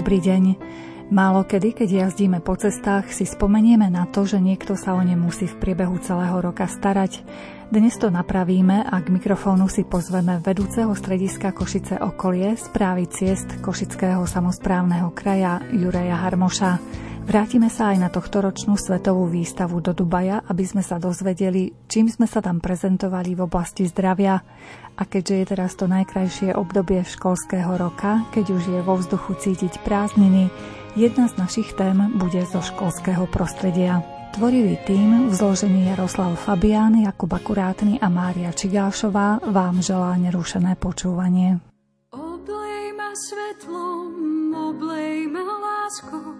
dobrý deň. Málo kedy, keď jazdíme po cestách, si spomenieme na to, že niekto sa o ne musí v priebehu celého roka starať. Dnes to napravíme a k mikrofónu si pozveme vedúceho strediska Košice okolie správy ciest Košického samozprávneho kraja Jureja Harmoša. Vrátime sa aj na tohtoročnú svetovú výstavu do Dubaja, aby sme sa dozvedeli, čím sme sa tam prezentovali v oblasti zdravia. A keďže je teraz to najkrajšie obdobie školského roka, keď už je vo vzduchu cítiť prázdniny, jedna z našich tém bude zo školského prostredia. Tvorivý tým v zložení Jaroslav Fabián, Jakub Akurátny a Mária Čigášová vám želá nerušené počúvanie. Oblej ma svetlom, oblej ma láskou,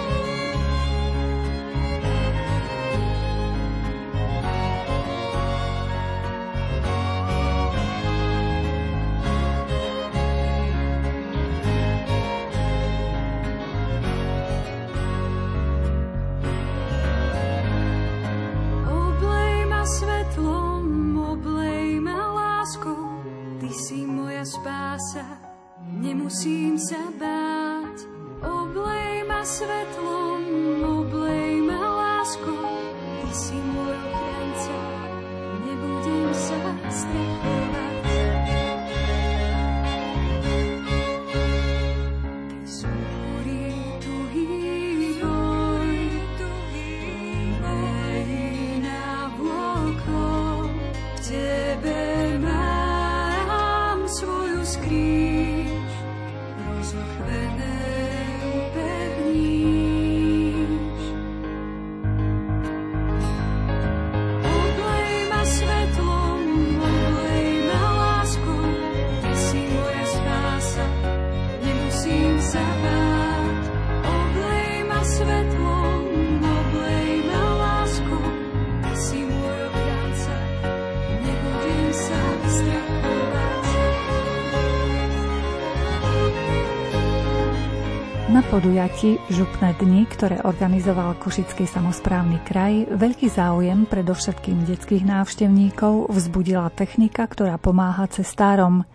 Nemusím sa báť. Oblej ma svetlom, oblej ma láskou, ty si môj ochranca, nebudem sa strachovať. Podujatí Župné dni, ktoré organizoval Košický samozprávny kraj, veľký záujem predovšetkým detských návštevníkov vzbudila technika, ktorá pomáha cestárom.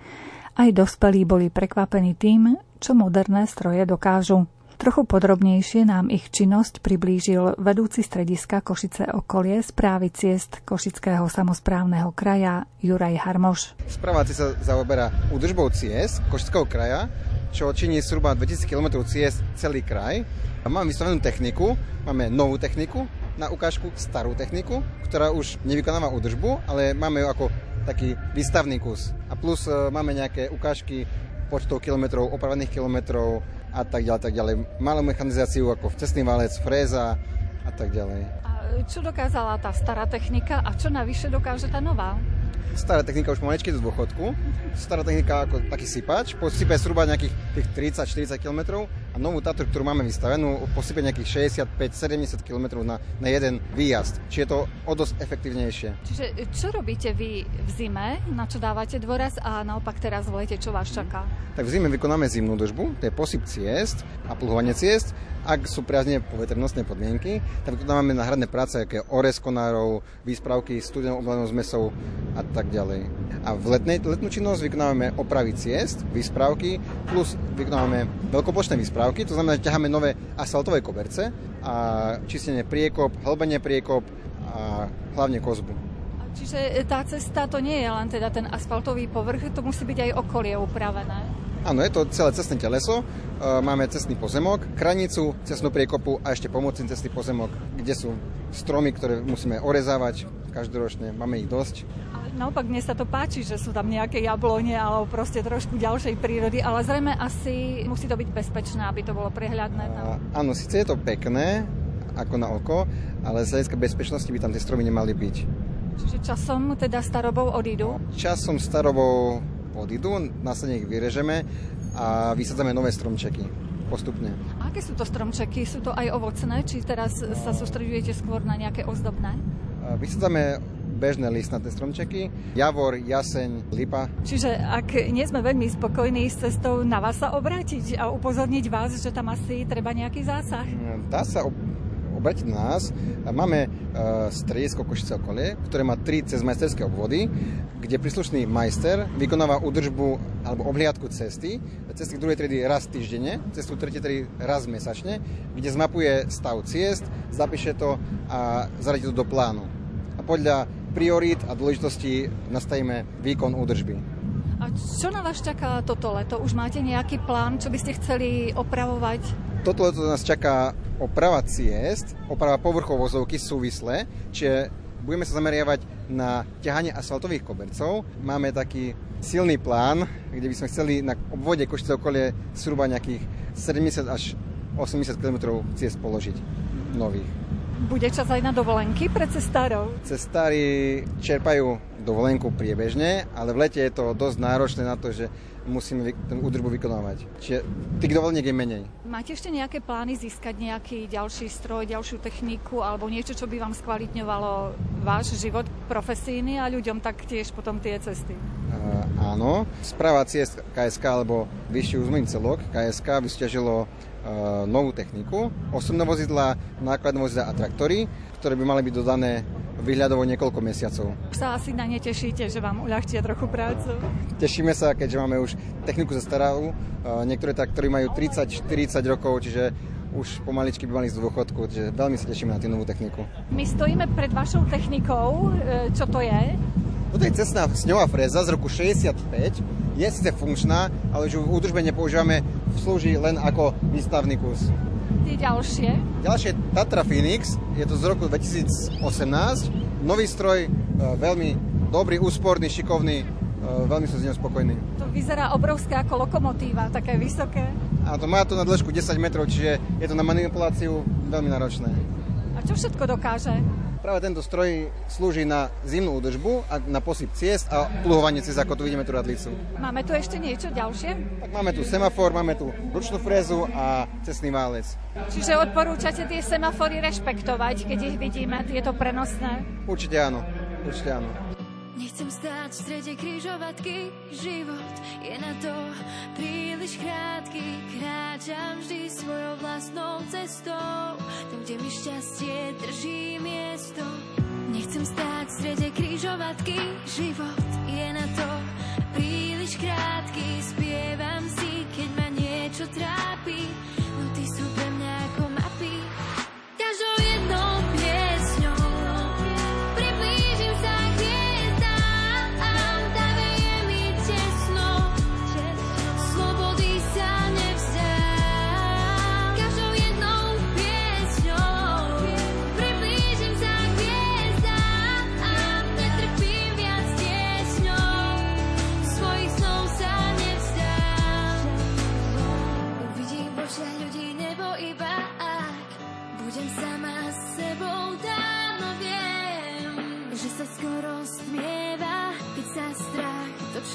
Aj dospelí boli prekvapení tým, čo moderné stroje dokážu. Trochu podrobnejšie nám ich činnosť priblížil vedúci strediska Košice okolie správy ciest Košického samozprávneho kraja Juraj Harmoš. Správaci sa zaoberá údržbou ciest Košického kraja čo činí zhruba 2000 km ciest celý kraj. Máme vystavenú techniku, máme novú techniku, na ukážku starú techniku, ktorá už nevykonáva údržbu, ale máme ju ako taký výstavný kus. A plus e, máme nejaké ukážky počtov kilometrov, opravených kilometrov a tak ďalej, tak ďalej. Malú mechanizáciu ako cestný válec, fréza a tak ďalej. A čo dokázala tá stará technika a čo navyše dokáže tá nová? Stará technika už pomaličky do dôchodku. Stará technika ako taký sypač, posype zhruba nejakých tých 30-40 km a novú Tatru, ktorú máme vystavenú, posype nejakých 65-70 km na, na jeden výjazd. Čiže je to o dosť efektívnejšie. Čiže čo robíte vy v zime, na čo dávate dôraz a naopak teraz v lete, čo vás čaká? Tak v zime vykonáme zimnú držbu, to je posyp ciest a pluhovanie ciest. Ak sú priazne poveternostné podmienky, tak vykonávame náhradné práce, ako orez konárov, výspravky studenou oblanou zmesou a tak ďalej. A v letnej, letnú činnosť vykonávame opravy ciest, výspravky, plus vykonávame veľkopočné výspravky dodávky, to znamená, že ťaháme nové asfaltové koberce a čistenie priekop, hlbenie priekop a hlavne kozbu. Čiže tá cesta to nie je len teda ten asfaltový povrch, to musí byť aj okolie upravené. Áno, je to celé cestné teleso. E, máme cestný pozemok, kranicu, cestnú priekopu a ešte pomocný cestný pozemok, kde sú stromy, ktoré musíme orezávať každoročne. Máme ich dosť. Naopak mne sa to páči, že sú tam nejaké jablone alebo proste trošku ďalšej prírody, ale zrejme asi musí to byť bezpečné, aby to bolo prehľadné. Tam. Áno, síce je to pekné, ako na oko, ale z hľadiska bezpečnosti by tam tie stromy nemali byť. Čiže časom teda starobou odídu? Časom starobou odídu, následne ich vyrežeme a vysadzame nové stromčeky postupne. A aké sú to stromčeky? Sú to aj ovocné, či teraz sa sústredujete skôr na nejaké ozdobné? Vysadzame bežné listnaté stromčeky, javor, jaseň, lipa. Čiže ak nie sme veľmi spokojní s cestou, na vás sa obrátiť a upozorniť vás, že tam asi treba nejaký zásah? Dá sa obrátiť na nás. Máme uh, stredisko Košice okolie, ktoré má tri cezmajsterské obvody, kde príslušný majster vykonáva údržbu alebo obhliadku cesty, cesty druhej triedy raz týždenne, cestu tretej triedy raz mesačne, kde zmapuje stav ciest, zapíše to a zaradí to do plánu. A podľa priorít a dôležitosti nastavíme výkon údržby. A čo na vás čaká toto leto? Už máte nejaký plán, čo by ste chceli opravovať? Toto leto nás čaká oprava ciest, oprava povrchov vozovky súvisle, čiže budeme sa zameriavať na ťahanie asfaltových kobercov. Máme taký silný plán, kde by sme chceli na obvode Košice okolie zhruba nejakých 70 až 80 km ciest položiť nových. Bude čas aj na dovolenky pre cestárov? Cestári čerpajú dovolenku priebežne, ale v lete je to dosť náročné na to, že musíme ten údržbu vykonávať. Čiže tých dovoleniek je menej. Máte ešte nejaké plány získať nejaký ďalší stroj, ďalšiu techniku alebo niečo, čo by vám skvalitňovalo váš život profesijný a ľuďom taktiež potom tie cesty? Uh, áno. Správa ciest KSK alebo vyšší územný celok KSK vysťažilo novú techniku, osobné vozidla, nákladné vozidla a traktory, ktoré by mali byť dodané výhľadovo niekoľko mesiacov. Sa asi na ne tešíte, že vám uľahčia trochu prácu? Tešíme sa, keďže máme už techniku zastaralú. Niektoré traktory majú 30-40 rokov, čiže už pomaličky by mali z dôchodku, čiže veľmi sa tešíme na tú novú techniku. My stojíme pred vašou technikou. E, čo to je? Toto je cestná sňová fréza z roku 65. Je síce funkčná, ale už v údržbe nepoužívame, slúži len ako výstavný kus tie ďalšie? Ďalšie Tatra Phoenix, je to z roku 2018. Nový stroj, e, veľmi dobrý, úsporný, šikovný, e, veľmi som z neho spokojný. To vyzerá obrovské ako lokomotíva, také vysoké. A to má to na dĺžku 10 metrov, čiže je to na manipuláciu veľmi náročné. A čo všetko dokáže? Práve tento stroj slúži na zimnú údržbu a na posyp ciest a pluhovanie cez, ako tu vidíme tú radlicu. Máme tu ešte niečo ďalšie? Tak máme tu semafor, máme tu ručnú frézu a cestný válec. Čiže odporúčate tie semafory rešpektovať, keď ich vidíme, tieto prenosné? Určite áno, určite áno. Nechcem stáť v strede kryžovatky, život je na to príliš krátky. Kráčam vždy svojou vlastnou cestou, tam, kde mi šťastie drží miesto. Nechcem stáť v strede kryžovatky, život je na to príliš krátky. Spievam si, keď ma niečo trápi,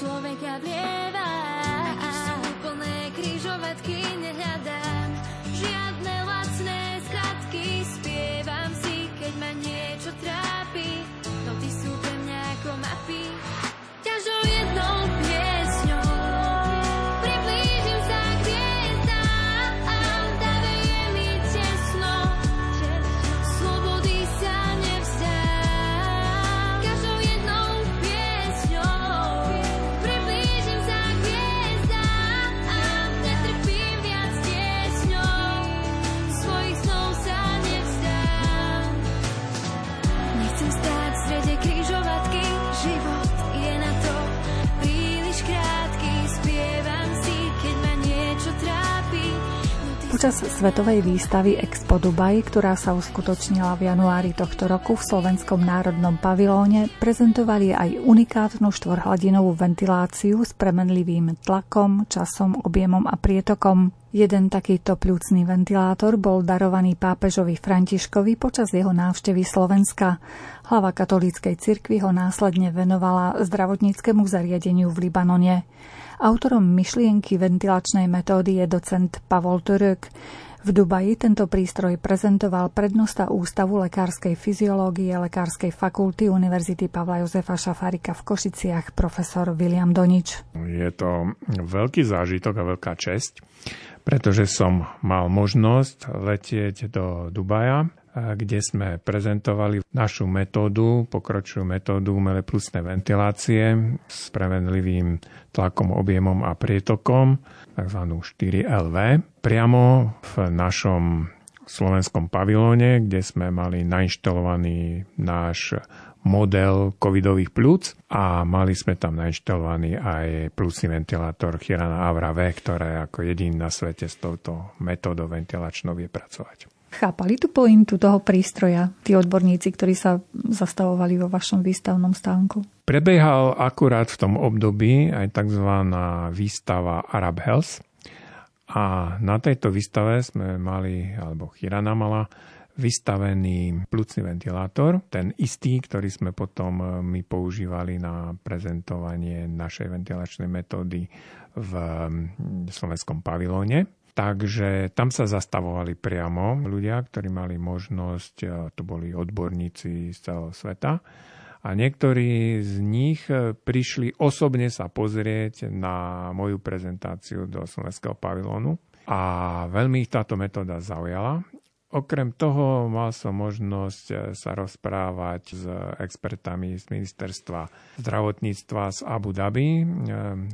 človeka vlieva. Ak sú plné kryžovatky, nehľadám žiadne lacné skratky. Spievam si, keď ma niečo trápi, no ty sú pre mňa ako mapy. Počas svetovej výstavy Expo Dubai, ktorá sa uskutočnila v januári tohto roku v Slovenskom národnom pavilóne, prezentovali aj unikátnu štvorhladinovú ventiláciu s premenlivým tlakom, časom, objemom a prietokom. Jeden takýto pľúcný ventilátor bol darovaný pápežovi Františkovi počas jeho návštevy Slovenska. Hlava katolíckej cirkvi ho následne venovala zdravotníckému zariadeniu v Libanone. Autorom myšlienky ventilačnej metódy je docent Pavol Turek. V Dubaji tento prístroj prezentoval prednosta Ústavu lekárskej fyziológie Lekárskej fakulty Univerzity Pavla Jozefa Šafárika v Košiciach profesor William Donič. Je to veľký zážitok a veľká česť, pretože som mal možnosť letieť do Dubaja kde sme prezentovali našu metódu, pokročilú metódu umelé plusné ventilácie s prevenlivým tlakom, objemom a prietokom, tzv. 4LV, priamo v našom slovenskom pavilóne, kde sme mali nainštalovaný náš model covidových plúc a mali sme tam nainštalovaný aj plusný ventilátor Chirana Avra V, ktoré ako jediný na svete s touto metódou ventilačnou vie pracovať. Chápali tú pointu toho prístroja, tí odborníci, ktorí sa zastavovali vo vašom výstavnom stánku? Prebiehal akurát v tom období aj tzv. výstava Arab Health a na tejto výstave sme mali, alebo Chirana mala, vystavený plúcny ventilátor, ten istý, ktorý sme potom e, my používali na prezentovanie našej ventilačnej metódy v slovenskom pavilóne. Takže tam sa zastavovali priamo ľudia, ktorí mali možnosť, to boli odborníci z celého sveta, a niektorí z nich e, prišli osobne sa pozrieť na moju prezentáciu do slovenského pavilónu. A veľmi ich táto metóda zaujala Okrem toho mal som možnosť eh, sa rozprávať s expertami z ministerstva zdravotníctva z Abu Dhabi, eh,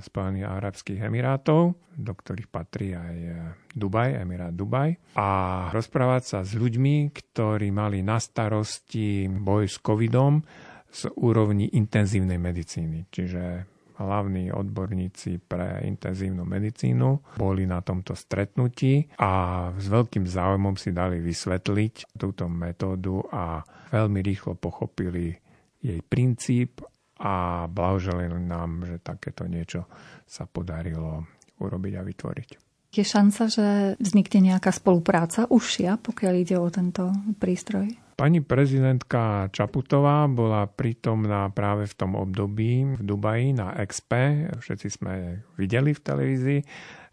Spojených Arabských Emirátov, do ktorých patrí aj eh, Dubaj, Emirát Dubaj. A rozprávať sa s ľuďmi, ktorí mali na starosti boj s covidom z úrovni intenzívnej medicíny. Čiže hlavní odborníci pre intenzívnu medicínu boli na tomto stretnutí a s veľkým záujmom si dali vysvetliť túto metódu a veľmi rýchlo pochopili jej princíp a blahoželili nám, že takéto niečo sa podarilo urobiť a vytvoriť. Je šanca, že vznikne nejaká spolupráca užšia, pokiaľ ide o tento prístroj? Pani prezidentka Čaputová bola prítomná práve v tom období v Dubaji na Expe. Všetci sme videli v televízii.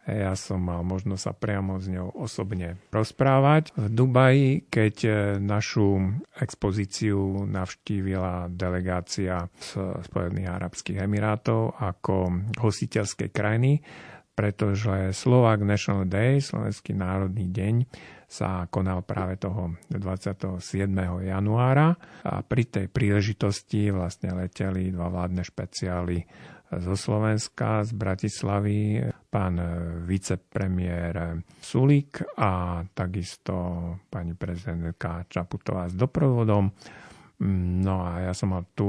Ja som mal možnosť sa priamo s ňou osobne rozprávať. V Dubaji, keď našu expozíciu navštívila delegácia z Spojených Arabských Emirátov ako hostiteľskej krajiny, pretože Slovak National Day, Slovenský národný deň, sa konal práve toho 27. januára a pri tej príležitosti vlastne leteli dva vládne špeciály zo Slovenska, z Bratislavy, pán vicepremiér Sulík a takisto pani prezidentka Čaputová s doprovodom. No a ja som mal tú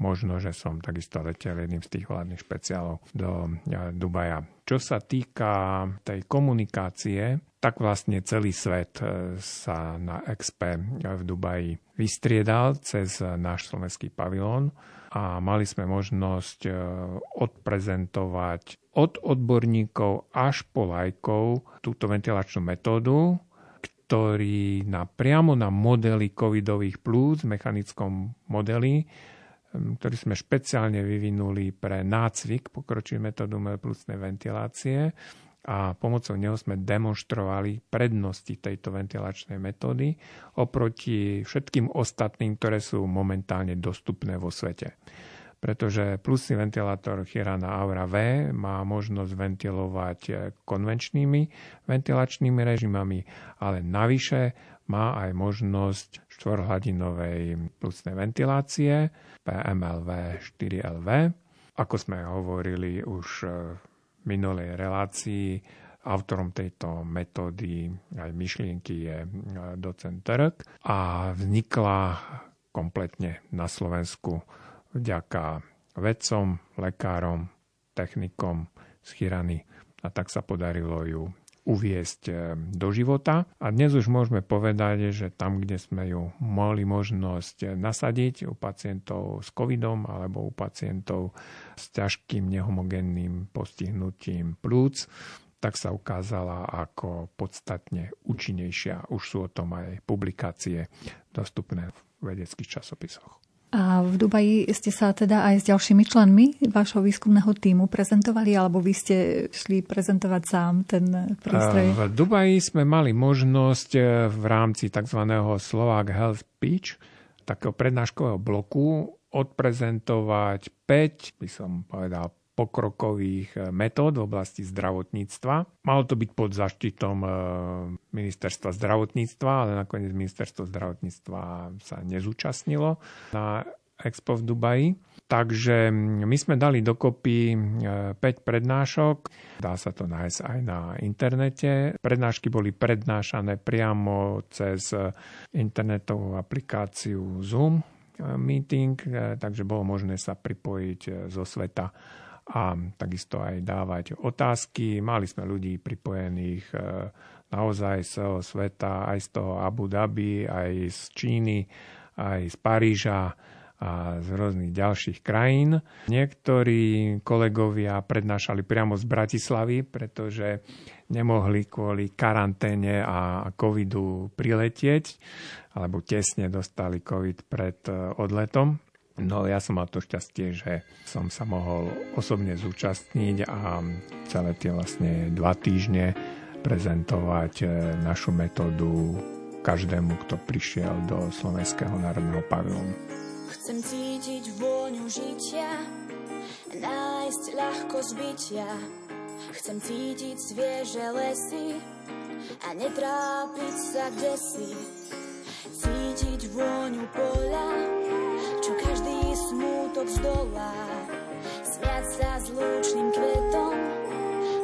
možnosť, že som takisto letel jedným z tých hlavných špeciálov do Dubaja. Čo sa týka tej komunikácie, tak vlastne celý svet e, sa na Expe v Dubaji vystriedal cez náš slovenský pavilón a mali sme možnosť e, odprezentovať od odborníkov až po lajkov túto ventilačnú metódu, ktorý na, priamo na modely covidových plúc, mechanickom modeli, ktorý sme špeciálne vyvinuli pre nácvik pokročilý metódu plúcnej ventilácie, a pomocou neho sme demonstrovali prednosti tejto ventilačnej metódy oproti všetkým ostatným, ktoré sú momentálne dostupné vo svete. Pretože plusný ventilátor Chirana Aura V má možnosť ventilovať konvenčnými ventilačnými režimami, ale navyše má aj možnosť štvorhladinovej plusnej ventilácie PMLV 4LV. Ako sme hovorili už minulej relácii. Autorom tejto metódy aj myšlienky je e, docent Trk a vznikla kompletne na Slovensku vďaka vedcom, lekárom, technikom z Chirany a tak sa podarilo ju uviesť e, do života. A dnes už môžeme povedať, že tam, kde sme ju mali možnosť nasadiť u pacientov s covidom alebo u pacientov s ťažkým nehomogenným postihnutím plúc, tak sa ukázala ako podstatne účinnejšia. Už sú o tom aj publikácie dostupné v vedeckých časopisoch. A v Dubaji ste sa teda aj s ďalšími členmi vášho výskumného týmu prezentovali, alebo vy ste šli prezentovať sám ten prístroj? V Dubaji sme mali možnosť e, v rámci tzv. Slovak Health Speech, takého prednáškového bloku, odprezentovať 5, by som povedal, pokrokových eh, metód v oblasti zdravotníctva. Malo to byť pod zaštitom eh, ministerstva zdravotníctva, ale nakoniec ministerstvo zdravotníctva sa nezúčastnilo na Expo v Dubaji. Takže mm, my sme dali dokopy 5 eh, prednášok, dá sa to nájsť aj na internete. Prednášky boli prednášané priamo cez internetovú aplikáciu Zoom meeting, takže bolo možné sa pripojiť zo sveta a takisto aj dávať otázky. Mali sme ľudí pripojených e, naozaj z celého sveta, aj z toho Abu Dhabi, aj z Číny, aj z Paríža a z rôznych ďalších krajín. Niektorí kolegovia prednášali priamo z Bratislavy, pretože nemohli kvôli karanténe a covidu priletieť, alebo tesne dostali covid pred e, odletom. No ja som mal to šťastie, že som sa mohol osobne zúčastniť a celé tie vlastne dva týždne prezentovať e, našu metódu každému, kto prišiel do Slovenského národného pavilónu. Chcem cítiť vôňu žitia, nájsť ľahko zbytia. Chcem cítiť svieže lesy a netrápiť sa kde si. Cítiť vôňu každý smútok zdolá. Smiať sa s lúčným kvetom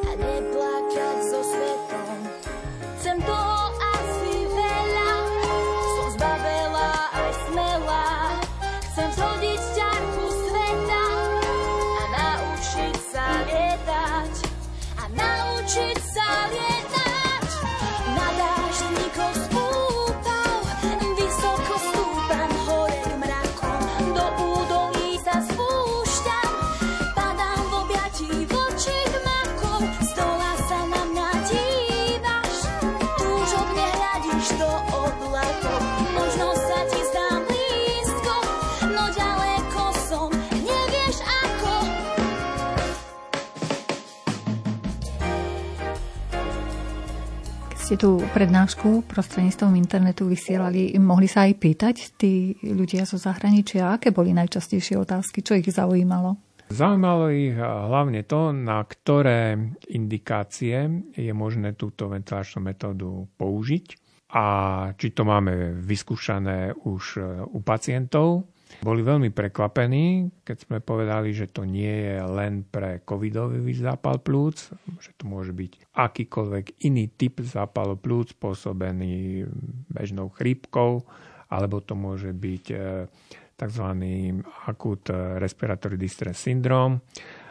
a neplakať so svetom. Chcem to asi veľa, som zbavela aj smelá. Chcem zhodiť ťarku sveta a naučiť sa lietať. A naučiť sa ste tú prednášku prostredníctvom internetu vysielali, mohli sa aj pýtať tí ľudia zo zahraničia, aké boli najčastejšie otázky, čo ich zaujímalo? Zaujímalo ich hlavne to, na ktoré indikácie je možné túto ventilačnú metódu použiť a či to máme vyskúšané už u pacientov, boli veľmi prekvapení, keď sme povedali, že to nie je len pre covidový zápal plúc, že to môže byť akýkoľvek iný typ zápalu plúc spôsobený bežnou chrípkou, alebo to môže byť e, tzv. acute respiratory distress syndrome,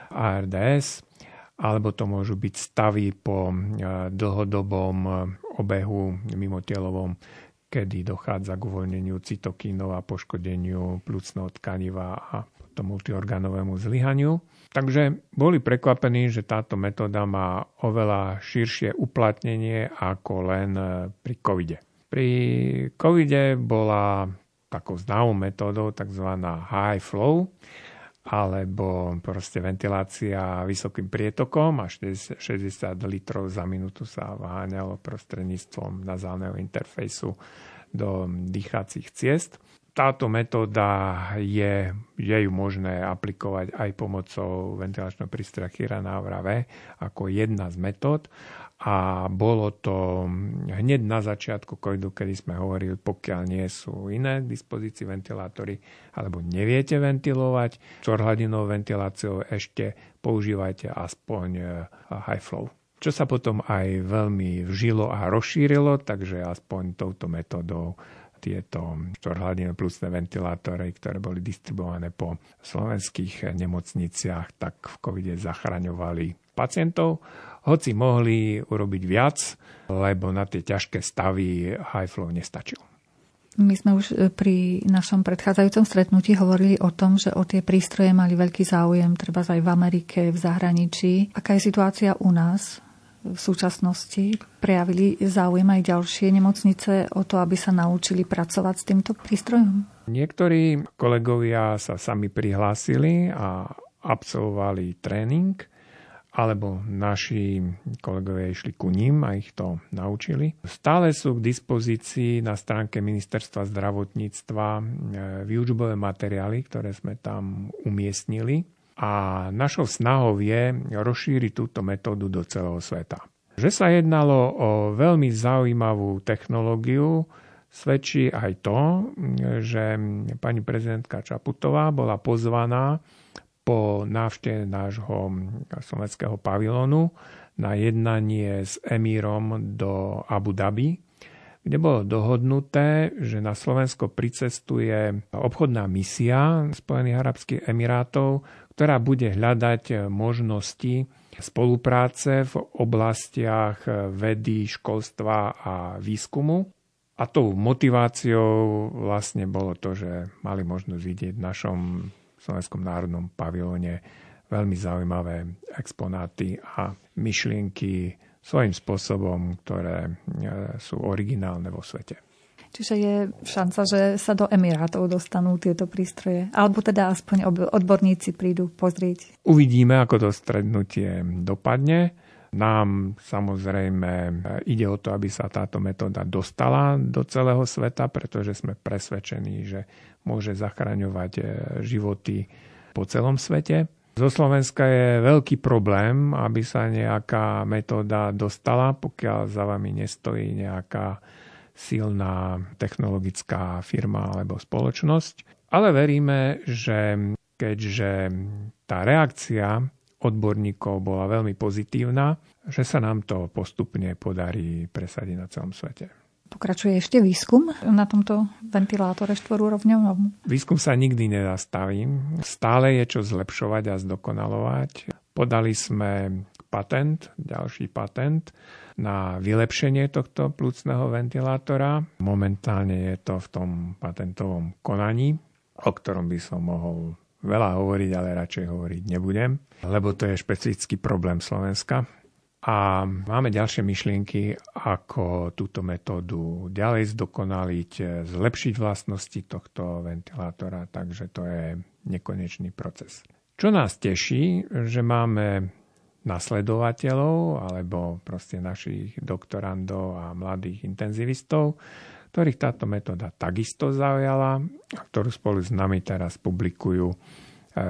ARDS, alebo to môžu byť stavy po e, dlhodobom obehu mimotielovom kedy dochádza k uvoľneniu cytokínov a poškodeniu plúcneho tkaniva a potom multiorganovému zlyhaniu. Takže boli prekvapení, že táto metóda má oveľa širšie uplatnenie ako len pri covide. Pri covide bola takou známou metódou tzv. high flow, alebo proste ventilácia vysokým prietokom až 60 litrov za minútu sa váňalo prostredníctvom nazálneho interfejsu do dýchacích ciest. Táto metóda je, je ju možné aplikovať aj pomocou ventilačného prístroja Chiranavra V ako jedna z metód a bolo to hneď na začiatku covidu, kedy sme hovorili, pokiaľ nie sú iné k dispozícii ventilátory alebo neviete ventilovať, čorhladinovou ventiláciou ešte používajte aspoň eh, high flow. Čo sa potom aj veľmi vžilo a rozšírilo, takže aspoň touto metodou tieto štvorhladinové plusné ventilátory, ktoré boli distribuované po slovenských nemocniciach, tak v covide zachraňovali pacientov hoci mohli urobiť viac, lebo na tie ťažké stavy high flow nestačil. My sme už e, pri našom predchádzajúcom stretnutí hovorili o tom, že o tie prístroje mali veľký záujem, treba aj v Amerike, v zahraničí. Aká je situácia u nás v súčasnosti? Prejavili záujem aj ďalšie nemocnice o to, aby sa naučili pracovať s týmto prístrojom? Niektorí kolegovia sa sami prihlásili a absolvovali tréning, alebo naši kolegovia išli ku ním a ich to naučili. Stále sú k dispozícii na stránke Ministerstva zdravotníctva e, výučbové materiály, ktoré sme tam umiestnili a našou snahou je rozšíriť túto metódu do celého sveta. Že sa jednalo o veľmi zaujímavú technológiu, svedčí aj to, že pani prezidentka Čaputová bola pozvaná po návšteve nášho slovenského pavilónu na jednanie s emírom do Abu Dhabi, kde bolo dohodnuté, že na Slovensko pricestuje obchodná misia Spojených arabských emirátov, ktorá bude hľadať možnosti spolupráce v oblastiach vedy, školstva a výskumu. A tou motiváciou vlastne bolo to, že mali možnosť vidieť v našom Slovenskom národnom pavilóne veľmi zaujímavé exponáty a myšlienky svojím spôsobom, ktoré e, sú originálne vo svete. Čiže je šanca, že sa do Emirátov dostanú tieto prístroje? Alebo teda aspoň odborníci prídu pozrieť? Uvidíme, ako to strednutie dopadne. Nám samozrejme ide o to, aby sa táto metóda dostala do celého sveta, pretože sme presvedčení, že môže zachraňovať e, životy po celom svete. Zo Slovenska je veľký problém, aby sa nejaká metóda dostala, pokiaľ za vami nestojí nejaká silná technologická firma alebo spoločnosť. Ale veríme, že keďže tá reakcia odborníkov bola veľmi pozitívna, že sa nám to postupne podarí presadiť na celom svete. Pokračuje ešte výskum na tomto ventilátore štvorúrovňovom? Výskum sa nikdy nezastaví. Stále je čo zlepšovať a zdokonalovať. Podali sme patent, ďalší patent na vylepšenie tohto plúcneho ventilátora. Momentálne je to v tom patentovom konaní, o ktorom by som mohol veľa hovoriť, ale radšej hovoriť nebudem, lebo to je špecifický problém Slovenska. A máme ďalšie myšlienky, ako túto metódu ďalej zdokonaliť, zlepšiť vlastnosti tohto ventilátora, takže to je nekonečný proces. Čo nás teší, že máme nasledovateľov alebo proste našich doktorandov a mladých intenzivistov, ktorých táto metóda takisto zaujala a ktorú spolu s nami teraz publikujú e,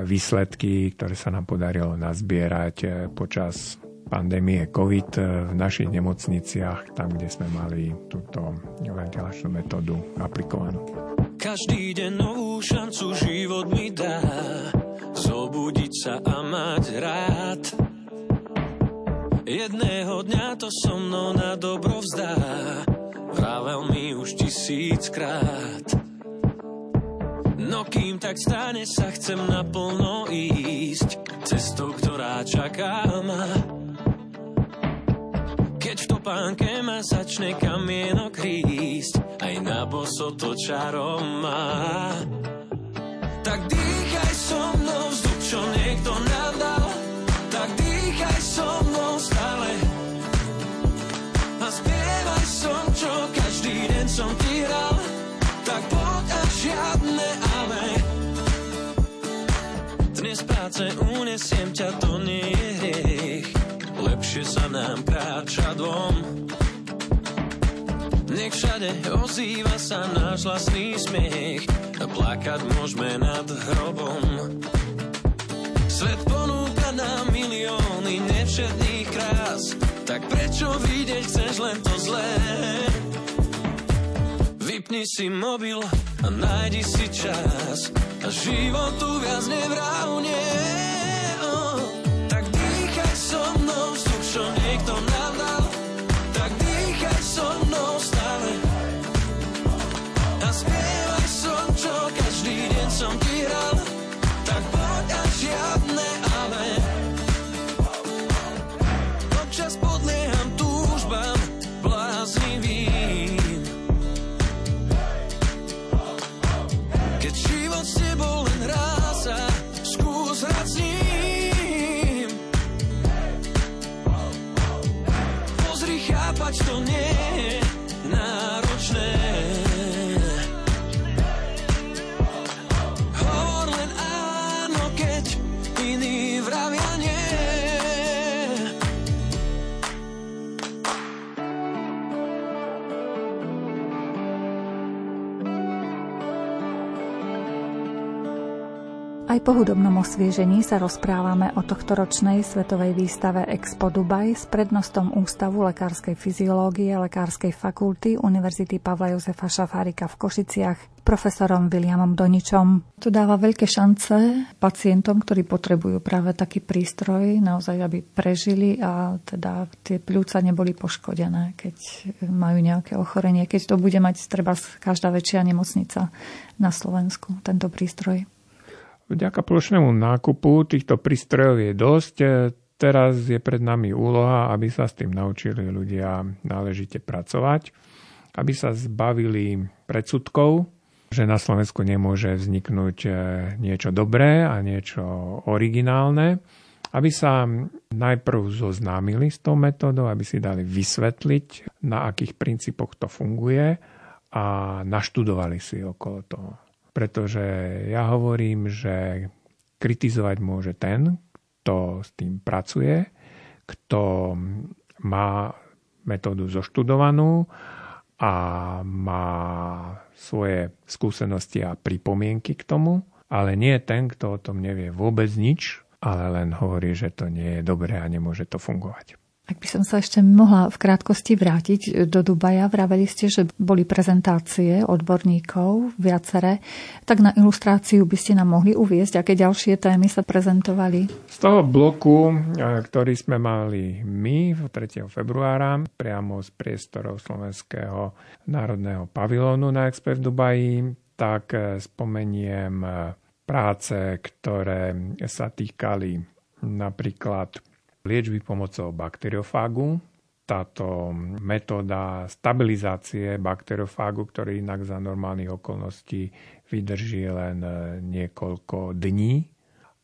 výsledky, ktoré sa nám podarilo nazbierať e, počas pandémie COVID e, v našich nemocniciach, tam, kde sme mali túto ventilačnú metódu aplikovanú. Každý deň novú šancu život mi dá Zobudiť sa a mať rád Jedného dňa to so mnou na dobro vzdá vravel mi už tisíckrát. No kým tak stane sa, chcem naplno ísť cestou, ktorá čaká ma. Topánke ma začne kamienok rísť, aj na boso to čarom má. Tak dýchaj so mnou vzduch, čo niekto nám dal, tak dýchaj so mnou stále. A spievaj som, čo každý deň som ti hral, tak poď a žiadne ale. Dnes práce unesiem ťa, to nie je hriech, sa nám kráča dvom. Nech všade ozýva sa náš vlastný smiech a plakať môžeme nad hrobom. Svet ponúka nám milióny nevšetných krás, tak prečo vidieť chceš len to zlé? Vypni si mobil a nájdi si čas a životu viac nevrávne. Oh, tak dýchaj so mnou vzduch, čo niekto nám dal. Tak dýchaj so po hudobnom osviežení sa rozprávame o tohtoročnej svetovej výstave Expo Dubaj s prednostom Ústavu lekárskej fyziológie Lekárskej fakulty Univerzity Pavla Jozefa Šafárika v Košiciach profesorom Williamom Doničom. To dáva veľké šance pacientom, ktorí potrebujú práve taký prístroj, naozaj, aby prežili a teda tie pľúca neboli poškodené, keď majú nejaké ochorenie, keď to bude mať treba každá väčšia nemocnica na Slovensku, tento prístroj. Vďaka plošnému nákupu týchto prístrojov je dosť. Teraz je pred nami úloha, aby sa s tým naučili ľudia náležite pracovať, aby sa zbavili predsudkov, že na Slovensku nemôže vzniknúť e, niečo dobré a niečo originálne, aby sa najprv zoznámili s tou metódou, aby si dali vysvetliť, na akých princípoch to funguje a naštudovali si okolo toho. Pretože ja hovorím, že kritizovať môže ten, kto s tým pracuje, kto má metódu zoštudovanú a má svoje skúsenosti a pripomienky k tomu, ale nie ten, kto o tom nevie vôbec nič, ale len hovorí, že to nie je dobré a nemôže to fungovať. Ak by som sa ešte mohla v krátkosti vrátiť do Dubaja, vraveli ste, že boli prezentácie odborníkov viacere, tak na ilustráciu by ste nám mohli uviezť, aké ďalšie témy sa prezentovali? Z toho bloku, ktorý sme mali my 3. februára, priamo z priestorov Slovenského národného pavilónu na Expo v Dubaji, tak e, spomeniem e, práce, ktoré sa týkali napríklad liečby pomocou bakteriofágu. Táto metóda stabilizácie bakteriofágu, ktorý inak za normálnych okolností vydrží len niekoľko dní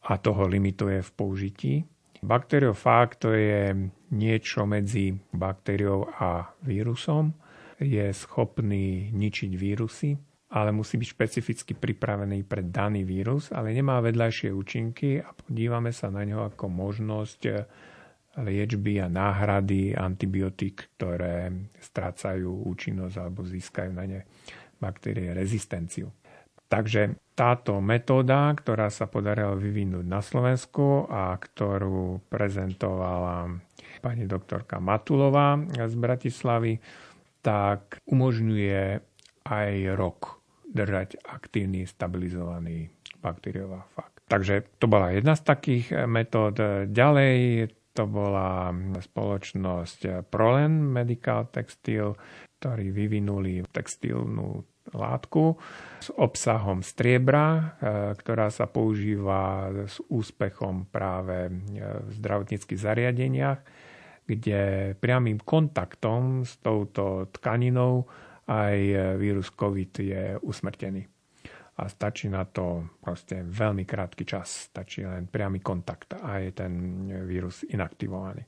a toho limituje v použití. Bakteriofág to je niečo medzi baktériou a vírusom. Je schopný ničiť vírusy, ale musí byť špecificky pripravený pre daný vírus, ale nemá vedľajšie účinky a podívame sa na ňo ako možnosť liečby a náhrady antibiotík, ktoré strácajú účinnosť alebo získajú na ne baktérie rezistenciu. Takže táto metóda, ktorá sa podarila vyvinúť na Slovensku a ktorú prezentovala pani doktorka Matulová z Bratislavy, tak umožňuje aj rok držať aktívny, stabilizovaný bakteriofág. Takže to bola jedna z takých metód. Ďalej to bola spoločnosť Prolen Medical Textile, ktorí vyvinuli textilnú látku s obsahom striebra, e, ktorá sa používa s úspechom práve v zdravotníckých zariadeniach, kde priamým kontaktom s touto tkaninou aj vírus COVID je usmrtený a stačí na to proste veľmi krátky čas, stačí len priamy kontakt a je ten vírus inaktivovaný.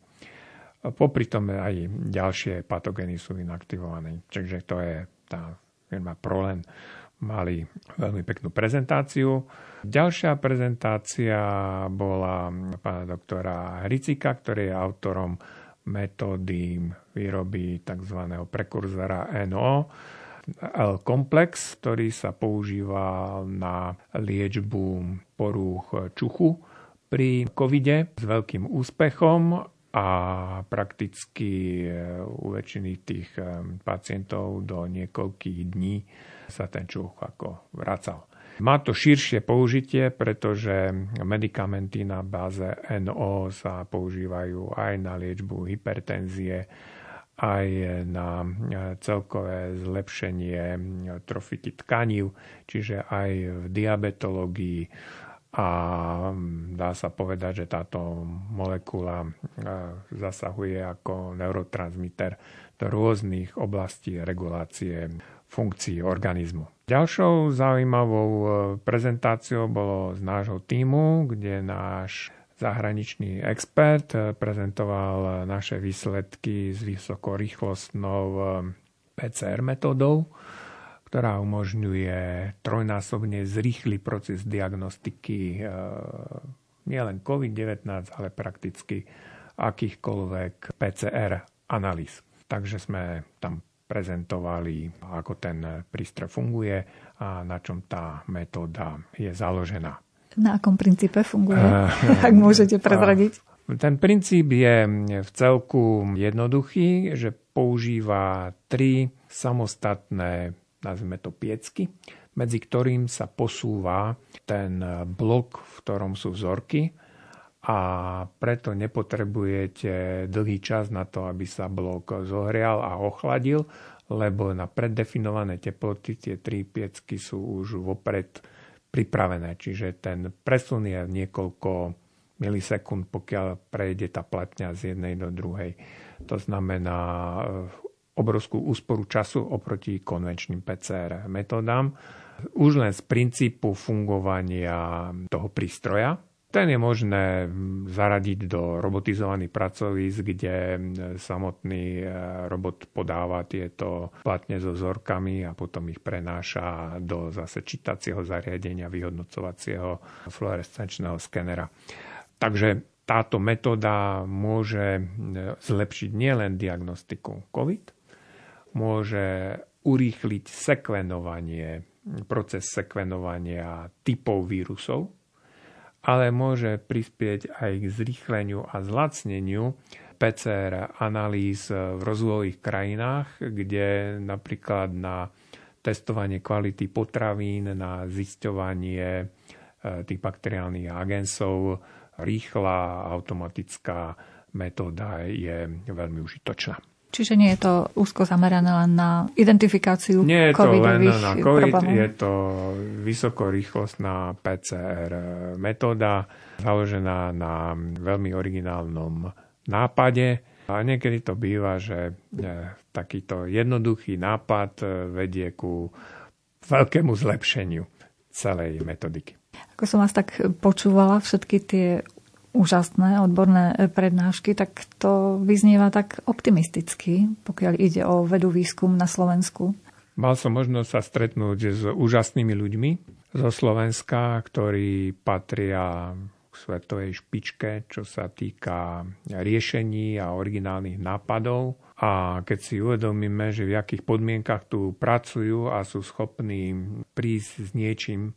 Popri tom aj ďalšie patogény sú inaktivované, čiže to je tá firma Prolen mali veľmi peknú prezentáciu. Ďalšia prezentácia bola pána doktora Hricika, ktorý je autorom metódy výroby tzv. prekurzora NO, L-komplex, ktorý sa používa na liečbu porúch čuchu pri covide s veľkým úspechom a prakticky e, u väčšiny tých e, pacientov do niekoľkých dní sa ten čuch ako vracal. Má to širšie použitie, pretože medikamenty na báze NO sa používajú aj na liečbu hypertenzie, aj na e, celkové zlepšenie e, trofity tkanív, čiže aj v diabetológii a dá sa povedať, že táto molekula e, zasahuje ako neurotransmiter do rôznych oblastí regulácie funkcií organizmu. Ďalšou zaujímavou prezentáciou bolo z nášho týmu, kde náš zahraničný expert, eh, prezentoval naše výsledky s vysokorýchlostnou eh, PCR metodou, ktorá umožňuje trojnásobne zrýchly proces diagnostiky eh, nielen COVID-19, ale prakticky akýchkoľvek PCR analýz. Takže sme tam prezentovali, ako ten prístroj funguje a na čom tá metóda je založená. Na akom princípe funguje, uh, ak môžete prezradiť? Ten princíp je v celku jednoduchý, že používa tri samostatné, nazvime to piecky, medzi ktorým sa posúva ten blok, v ktorom sú vzorky a preto nepotrebujete dlhý čas na to, aby sa blok zohrial a ochladil, lebo na preddefinované teploty tie tri piecky sú už vopred pripravené. Čiže ten presun je niekoľko milisekúnd, pokiaľ prejde tá platňa z jednej do druhej. To znamená eh, obrovskú úsporu času oproti konvenčným PCR metódám. Už len z princípu fungovania toho prístroja, ten je možné zaradiť do robotizovaných pracovísk, kde samotný eh, robot podáva tieto platne so vzorkami a potom ich prenáša do zase čítacieho zariadenia vyhodnocovacieho fluorescenčného skenera. Takže táto metóda môže e, zlepšiť nielen diagnostiku COVID, môže urýchliť sekvenovanie, proces sekvenovania typov vírusov, ale môže prispieť aj k zrýchleniu a zlacneniu PCR analýz v rozvojových krajinách, kde napríklad na testovanie kvality potravín, na zisťovanie e, tých bakteriálnych agensov rýchla automatická metóda je veľmi užitočná. Čiže nie je to úzko zamerané len na identifikáciu Nie je to len na COVID, problémov. je to vysokorýchlostná PCR metóda, založená na veľmi originálnom nápade. A niekedy to býva, že e, takýto jednoduchý nápad vedie ku veľkému zlepšeniu celej metodiky. Ako som vás tak počúvala, všetky tie úžasné odborné prednášky, tak to vyznieva tak optimisticky, pokiaľ ide o vedu výskum na Slovensku. Mal som možnosť sa stretnúť s úžasnými ľuďmi zo Slovenska, ktorí patria k svetovej špičke, čo sa týka riešení a originálnych nápadov. A keď si uvedomíme, že v akých podmienkach tu pracujú a sú schopní prísť s niečím,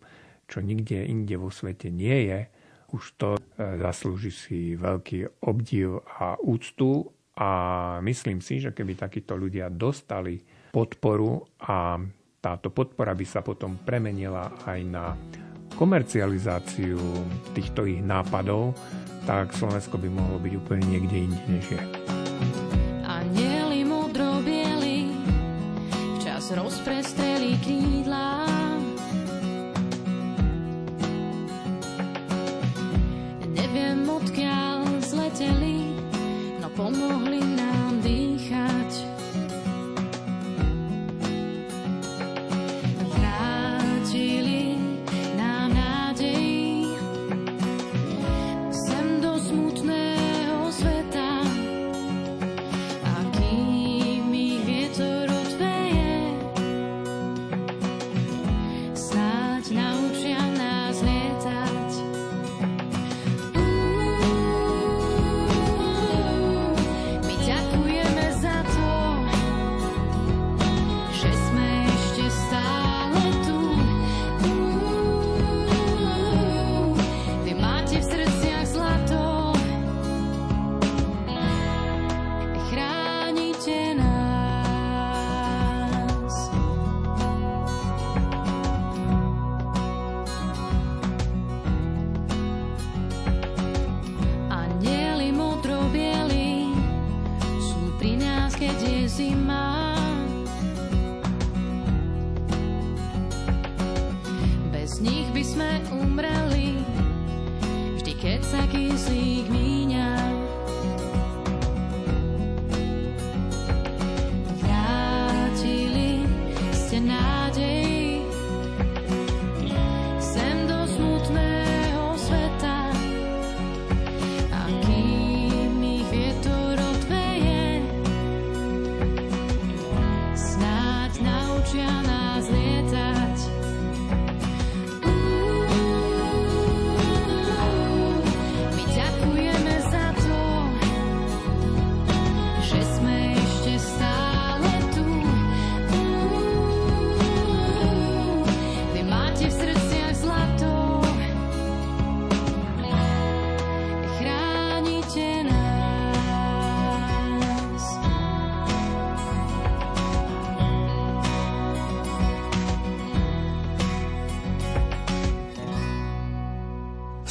čo nikde inde vo svete nie je, už to e, zaslúži si veľký obdiv a úctu a myslím si, že keby takíto ľudia dostali podporu a táto podpora by sa potom premenila aj na komercializáciu týchto ich nápadov, tak Slovensko by mohlo byť úplne niekde inde, než je. Anieli modro-bieli včas rozprestreli pomohli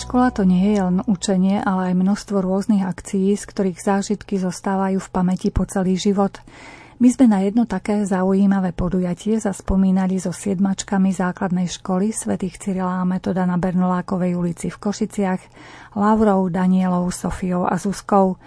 Škola to nie je len učenie, ale aj množstvo rôznych akcií, z ktorých zážitky zostávajú v pamäti po celý život. My sme na jedno také zaujímavé podujatie zaspomínali so siedmačkami základnej školy svätých Cyrila a Metoda na Bernolákovej ulici v Košiciach, Laurou, Danielou, Sofiou a Zuzkou.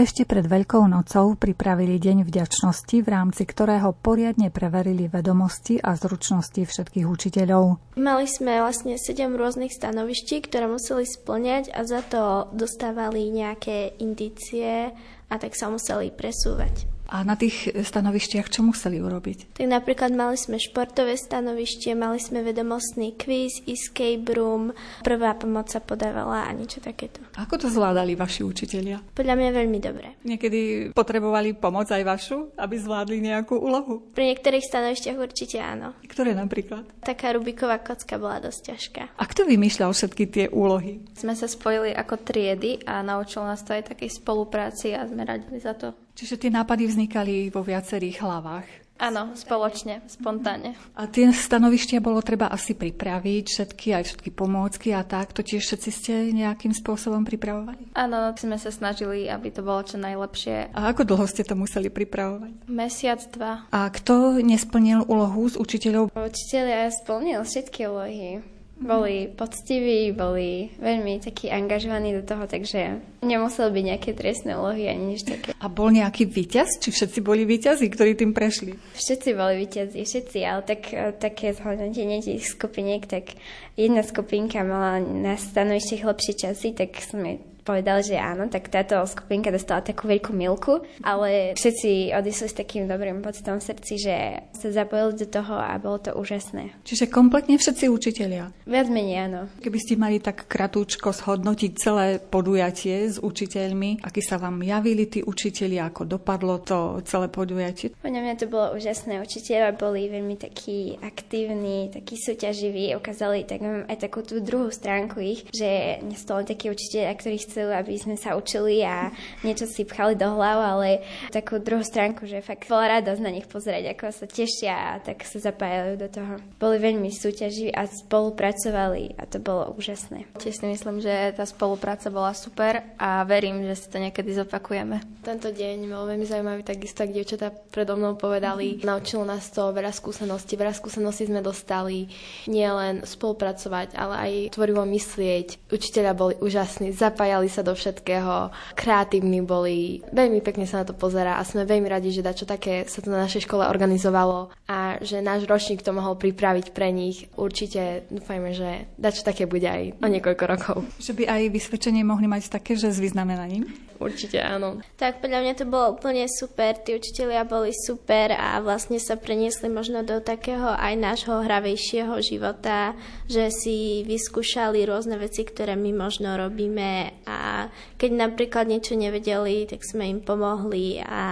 Ešte pred Veľkou nocou pripravili Deň vďačnosti, v rámci ktorého poriadne preverili vedomosti a zručnosti všetkých učiteľov. Mali sme vlastne 7 rôznych stanoviští, ktoré museli splňať a za to dostávali nejaké indície a tak sa museli presúvať. A na tých stanovištiach čo museli urobiť? Tak napríklad mali sme športové stanovištie, mali sme vedomostný quiz, escape room, prvá pomoc sa podávala a niečo takéto. Ako to zvládali vaši učitelia? Podľa mňa veľmi dobre. Niekedy potrebovali pomoc aj vašu, aby zvládli nejakú úlohu? Pri niektorých stanovištiach určite áno. Ktoré napríklad? Taká Rubiková kocka bola dosť ťažká. A kto vymýšľal všetky tie úlohy? Sme sa spojili ako triedy a naučil nás to aj takej spolupráci a sme radili za to. Čiže tie nápady vznikali vo viacerých hlavách. Áno, spoločne, spontánne. A tie stanovištia bolo treba asi pripraviť, všetky, aj všetky pomôcky a tak. To tiež všetci ste nejakým spôsobom pripravovali? Áno, sme sa snažili, aby to bolo čo najlepšie. A ako dlho ste to museli pripravovať? Mesiac, dva. A kto nesplnil úlohu z učiteľov? Učiteľ ja splnil všetky úlohy boli poctiví, boli veľmi takí angažovaní do toho, takže nemuseli byť nejaké trestné úlohy ani nič také. A bol nejaký víťaz? Či všetci boli víťazi, ktorí tým prešli? Všetci boli víťazi, všetci, ale tak, také zhodnotenie tých skupiniek, tak jedna skupinka mala na stanovište lepšie časy, tak sme povedal, že áno, tak táto skupinka dostala takú veľkú milku, ale všetci odišli s takým dobrým pocitom v srdci, že sa zapojili do toho a bolo to úžasné. Čiže kompletne všetci učitelia? Viac menej áno. Keby ste mali tak kratúčko zhodnotiť celé podujatie s učiteľmi, aký sa vám javili tí učiteľi, ako dopadlo to celé podujatie? Podľa mňa to bolo úžasné. Učiteľia boli veľmi takí aktívni, takí súťaživí, ukázali tak, aj takú tú druhú stránku ich, že nie sú len takí učiteľia, ktorí chcú, aby sme sa učili a niečo si pchali do hlav, ale takú druhú stránku, že fakt bola radosť na nich pozrieť, ako sa tešia a tak sa zapájajú do toho. Boli veľmi súťaživí a spolupracovali a to bolo úžasné. Tiež si myslím, že tá spolupráca bola super a verím, že si to niekedy zopakujeme. Tento deň bol veľmi zaujímavý, takisto ak dievčatá predo mnou povedali. Mm-hmm. Naučilo nás to veľa skúseností. Veľa skúseností sme dostali nielen spolupracovať, ale aj tvorivo myslieť. Učiteľia boli úžasní, zapájali sa do všetkého, kreatívni boli, veľmi pekne sa na to pozera a sme veľmi radi, že dačo také sa to na našej škole organizovalo a že náš ročník to mohol pripraviť pre nich. Určite dúfajme, že dačo také bude aj o niekoľko rokov. Že by aj vysvedčenie mohli mať také, že s vyznamenaním? Určite áno. Tak podľa mňa to bolo úplne super, tí učitelia boli super a vlastne sa preniesli možno do takého aj nášho hravejšieho života, že si vyskúšali rôzne veci, ktoré my možno robíme a keď napríklad niečo nevedeli, tak sme im pomohli a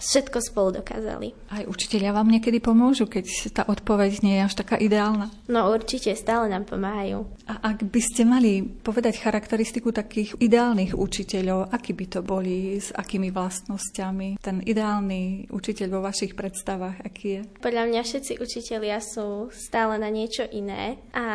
všetko spolu dokázali. Aj učiteľia vám niekedy pomôžu, keď tá odpoveď nie je až taká ideálna? No určite, stále nám pomáhajú. A ak by ste mali povedať charakteristiku takých ideálnych učiteľov, akí by to boli, s akými vlastnosťami? Ten ideálny učiteľ vo vašich predstavách, aký je? Podľa mňa všetci učitelia sú stále na niečo iné a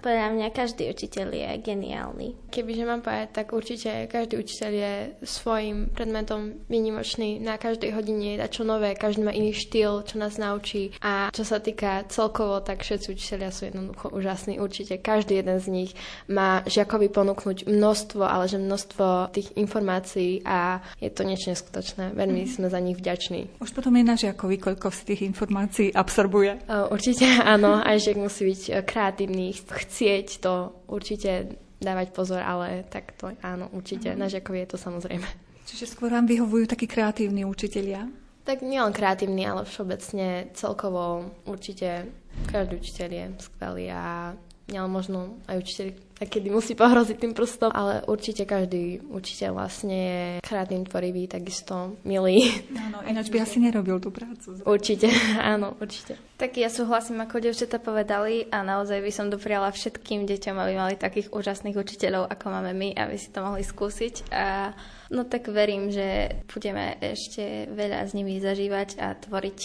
podľa mňa každý učiteľ je geniálny. Kebyže mám povedať, tak určite každý učiteľ je svojim predmetom výnimočný na každej hodine hodine je čo nové, každý má iný štýl, čo nás naučí. A čo sa týka celkovo, tak všetci učiteľia sú jednoducho úžasní. Určite každý jeden z nich má žiakovi ponúknuť množstvo, ale že množstvo tých informácií a je to niečo neskutočné. Veľmi mm. sme za nich vďační. Už potom je na žiakovi, koľko z tých informácií absorbuje? Určite áno, aj žiak musí byť kreatívny, chcieť to určite dávať pozor, ale tak to áno, určite. Mm. Na žiakovi je to samozrejme. Čiže skôr vám vyhovujú takí kreatívni učitelia? Tak nielen kreatívny, ale všeobecne celkovo určite každý učiteľ je skvelý a nielen možno aj učiteľ kedy musí pohroziť tým prstom, ale určite každý učiteľ vlastne je kreatívny, tvorivý, takisto milý. Áno, ináč by asi nerobil tú prácu. Určite, áno, určite. Tak ja súhlasím, ako devčata povedali a naozaj by som dopriala všetkým deťom, aby mali takých úžasných učiteľov, ako máme my, aby si to mohli skúsiť a No tak verím, že budeme ešte veľa s nimi zažívať a tvoriť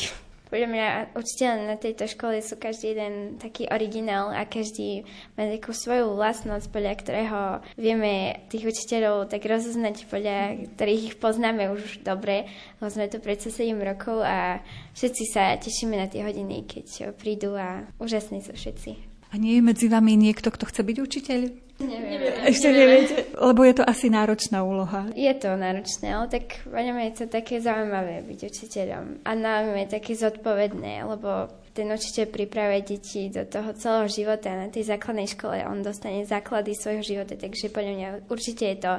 Podľa mňa učiteľ na tejto škole sú každý jeden taký originál a každý má takú svoju vlastnosť, podľa ktorého vieme tých učiteľov tak rozoznať, podľa ktorých ich poznáme už dobre, lebo sme tu predsa 7 rokov a všetci sa tešíme na tie hodiny, keď prídu a úžasní sú všetci. A nie je medzi vami niekto, kto chce byť učiteľ? Neviem. Ešte neviete? Lebo je to asi náročná úloha. Je to náročné, ale tak voňom je to také zaujímavé byť učiteľom. A nám je také zodpovedné, lebo ten učiteľ pripravuje deti do toho celého života. Na tej základnej škole on dostane základy svojho života, takže podľa mňa určite je to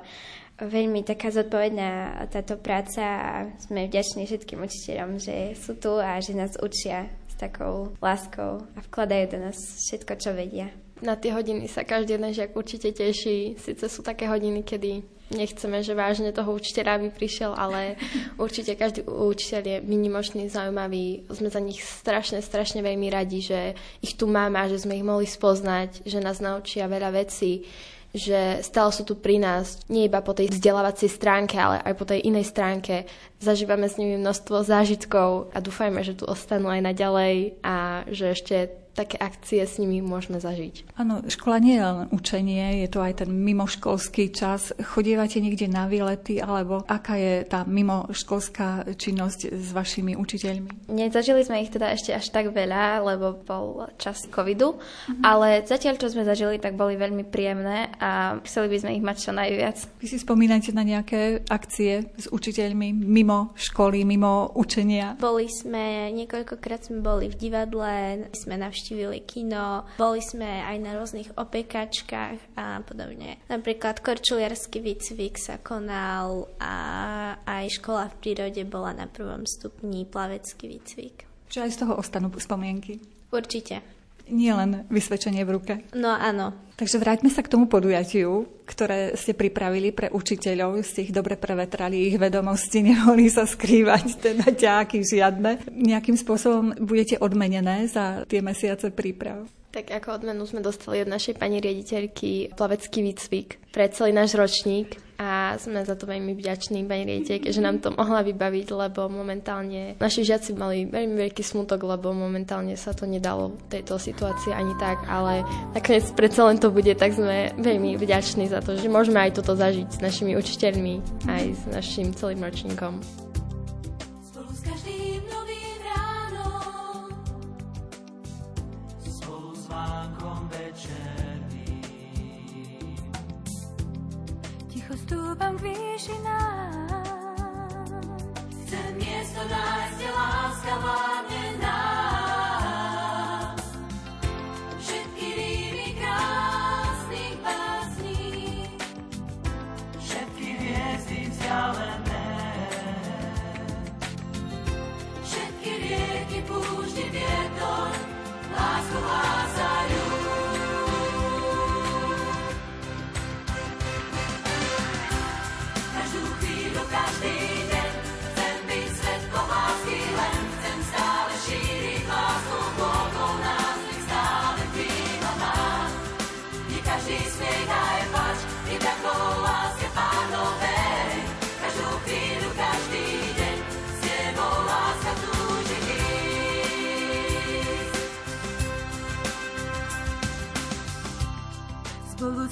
veľmi taká zodpovedná táto práca a sme vďační všetkým učiteľom, že sú tu a že nás učia takou láskou a vkladajú do nás všetko, čo vedia. Na tie hodiny sa každý jeden žiak určite teší. Sice sú také hodiny, kedy nechceme, že vážne toho učiteľa by prišiel, ale určite každý učiteľ je minimočný, zaujímavý. Sme za nich strašne, strašne veľmi radi, že ich tu máme a že sme ich mohli spoznať, že nás naučia veľa vecí že stále sú tu pri nás, nie iba po tej vzdelávacej stránke, ale aj po tej inej stránke. Zažívame s nimi množstvo zážitkov a dúfajme, že tu ostanú aj naďalej a že ešte také akcie s nimi môžeme zažiť. Áno, škola nie je len učenie, je to aj ten mimoškolský čas. Chodievate niekde na výlety, alebo aká je tá mimoškolská činnosť s vašimi učiteľmi? Nezažili sme ich teda ešte až tak veľa, lebo bol čas covidu, mm-hmm. ale zatiaľ, čo sme zažili, tak boli veľmi príjemné a chceli by sme ich mať čo najviac. Vy si spomínate na nejaké akcie s učiteľmi mimo školy, mimo učenia? Boli sme, niekoľkokrát sme boli v divadle, sme navštívili navštívili kino, boli sme aj na rôznych opekačkách a podobne. Napríklad korčuliarský výcvik sa konal a aj škola v prírode bola na prvom stupni plavecký výcvik. Čo aj z toho ostanú spomienky? Určite. Nie len vysvedčenie v ruke. No áno. Takže vráťme sa k tomu podujatiu, ktoré ste pripravili pre učiteľov. Z tých dobre prevetrali ich vedomosti, nemohli sa skrývať, teda ťáky žiadne. Nejakým spôsobom budete odmenené za tie mesiace príprav? Tak ako odmenu sme dostali od našej pani riaditeľky plavecký výcvik pre celý náš ročník a sme za to veľmi vďační pani riaditeľke, že nám to mohla vybaviť, lebo momentálne naši žiaci mali veľmi veľký smutok, lebo momentálne sa to nedalo v tejto situácii ani tak, ale nakoniec predsa len to bude, tak sme veľmi vďační za to, že môžeme aj toto zažiť s našimi učiteľmi, aj s našim celým ročníkom. Stúpam k výšinám. Chcem miesto nájsť, kde láska vládne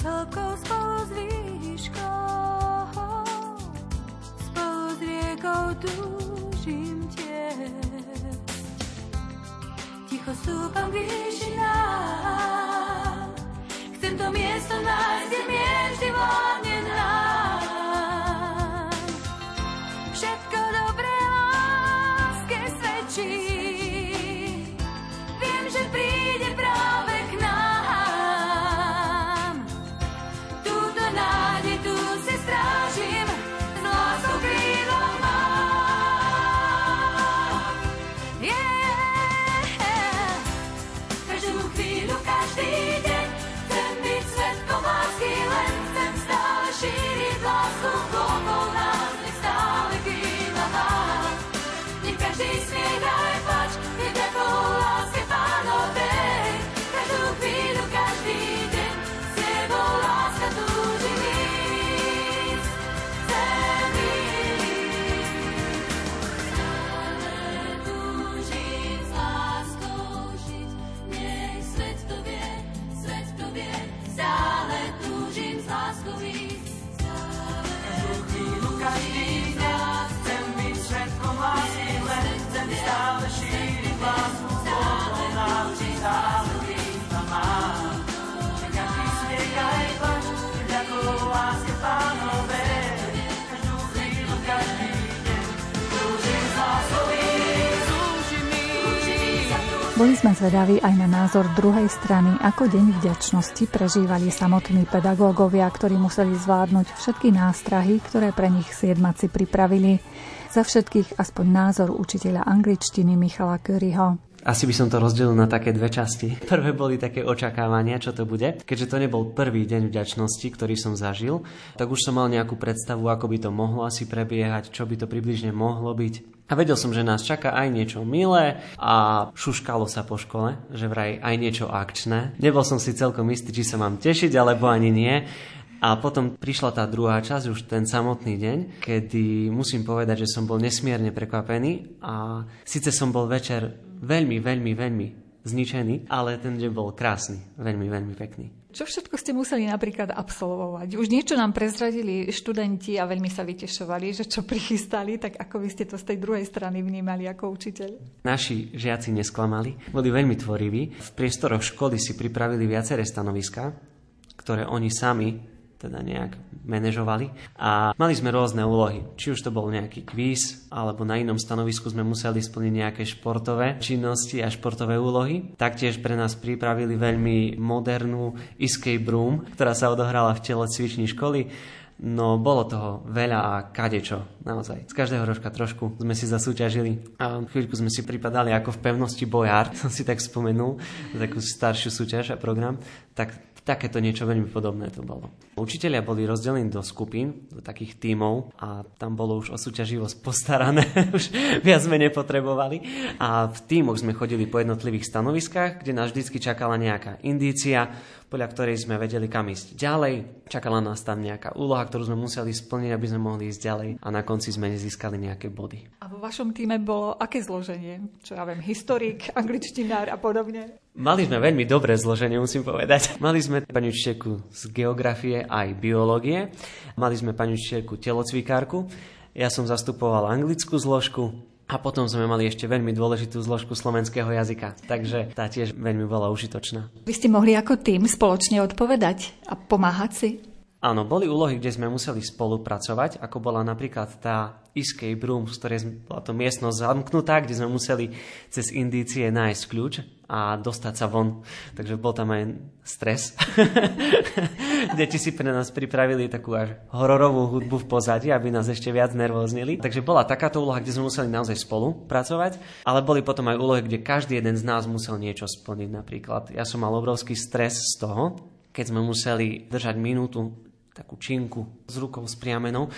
Hĺbkou, spolu s výškou, spolu s riekou túžim tieť. Ticho stúpam k výšinám, chcem to miesto nájsť, kde mier vždy vládne nám. Boli sme zvedaví aj na názor druhej strany, ako deň vďačnosti prežívali samotní pedagógovia, ktorí museli zvládnuť všetky nástrahy, ktoré pre nich siedmaci pripravili. Za všetkých aspoň názor učiteľa angličtiny Michala Curryho. Asi by som to rozdelil na také dve časti. Prvé boli také očakávania, čo to bude. Keďže to nebol prvý deň vďačnosti, ktorý som zažil, tak už som mal nejakú predstavu, ako by to mohlo asi prebiehať, čo by to približne mohlo byť. A vedel som, že nás čaká aj niečo milé a šuškalo sa po škole, že vraj aj niečo akčné. Nebol som si celkom istý, či sa mám tešiť, alebo ani nie. A potom prišla tá druhá časť, už ten samotný deň, kedy musím povedať, že som bol nesmierne prekvapený a síce som bol večer veľmi, veľmi, veľmi zničený, ale ten deň bol krásny, veľmi, veľmi pekný. Čo všetko ste museli napríklad absolvovať? Už niečo nám prezradili študenti a veľmi sa vytešovali, že čo prichystali, tak ako vy ste to z tej druhej strany vnímali ako učiteľ? Naši žiaci nesklamali, boli veľmi tvoriví. V priestoroch školy si pripravili viaceré stanoviska, ktoré oni sami teda nejak manažovali. A mali sme rôzne úlohy. Či už to bol nejaký kvíz, alebo na inom stanovisku sme museli splniť nejaké športové činnosti a športové úlohy. Taktiež pre nás pripravili veľmi modernú escape room, ktorá sa odohrala v tele cviční školy. No bolo toho veľa a kadečo, naozaj. Z každého rožka trošku sme si zasúťažili a chvíľku sme si pripadali ako v pevnosti bojár, som si tak spomenul, takú staršiu súťaž a program. Tak Takéto niečo veľmi podobné to bolo. Učitelia boli rozdelení do skupín, do takých tímov a tam bolo už o súťaživosť postarané, už viac sme nepotrebovali. A v tímoch sme chodili po jednotlivých stanoviskách, kde nás vždy čakala nejaká indícia, podľa ktorej sme vedeli, kam ísť ďalej. Čakala nás tam nejaká úloha, ktorú sme museli splniť, aby sme mohli ísť ďalej a na konci sme získali nejaké body. A vo vašom týme bolo aké zloženie? Čo ja viem, historik, angličtinár a podobne? Mali sme veľmi dobré zloženie, musím povedať. Mali sme pani učiteľku z geografie aj biológie, mali sme pani učiteľku telocvikárku, ja som zastupoval anglickú zložku, a potom sme mali ešte veľmi dôležitú zložku slovenského jazyka, takže tá tiež veľmi bola užitočná. Vy ste mohli ako tým spoločne odpovedať a pomáhať si? Áno, boli úlohy, kde sme museli spolupracovať, ako bola napríklad tá escape room, z ktorej bola to miestnosť zamknutá, kde sme museli cez indície nájsť kľúč a dostať sa von. Takže bol tam aj stres. Deti si pre nás pripravili takú až hororovú hudbu v pozadí, aby nás ešte viac nervóznili. Takže bola takáto úloha, kde sme museli naozaj spolu pracovať, ale boli potom aj úlohy, kde každý jeden z nás musel niečo splniť. Napríklad ja som mal obrovský stres z toho, keď sme museli držať minútu takú činku s rukou spriamenou,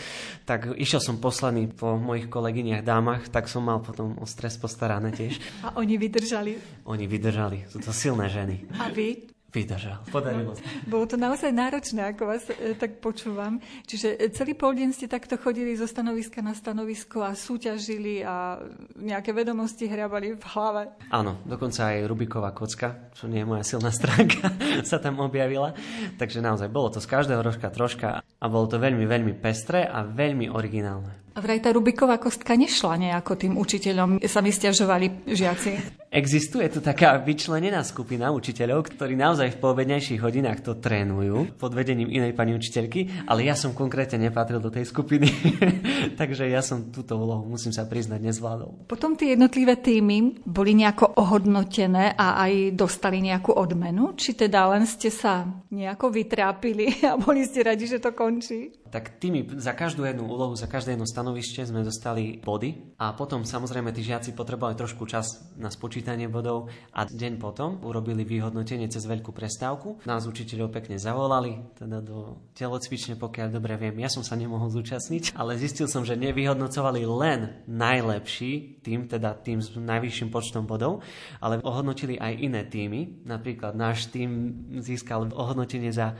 tak išiel som posledný po mojich kolegyniach dámach, tak som mal potom o stres postarané tiež. A oni vydržali? Oni vydržali, sú to silné ženy. A vy? Vydržal, podarilo sa. Bolo to naozaj náročné, ako vás e, tak počúvam. Čiže e, celý pol deň ste takto chodili zo stanoviska na stanovisko a súťažili a nejaké vedomosti hrábali v hlave. Áno, dokonca aj Rubiková kocka, čo nie je moja silná stránka, sa tam objavila. Takže naozaj bolo to z každého rožka troška a bolo to veľmi, veľmi pestré a veľmi originálne. A vraj tá Rubiková kostka nešla nejako tým učiteľom, sa mi stiažovali žiaci. Existuje tu taká vyčlenená skupina učiteľov, ktorí naozaj v poobednejších hodinách to trénujú pod vedením inej pani učiteľky, ale ja som konkrétne nepatril do tej skupiny, takže ja som túto úlohu, musím sa priznať, nezvládol. Potom tie jednotlivé týmy boli nejako ohodnotené a aj dostali nejakú odmenu? Či teda len ste sa nejako vytrápili a boli ste radi, že to končí? Tak tými za každú jednu úlohu, za každé jedno stanovište sme dostali body a potom samozrejme tí žiaci potrebovali trošku čas na spočítanie bodov a deň potom urobili vyhodnotenie cez veľkú prestávku. Nás učiteľov pekne zavolali, teda do telocvične, pokiaľ dobre viem. Ja som sa nemohol zúčastniť, ale zistil som, že nevyhodnocovali len najlepší tým, teda tým s najvyšším počtom bodov, ale ohodnotili aj iné týmy. Napríklad náš tým získal ohodnotenie za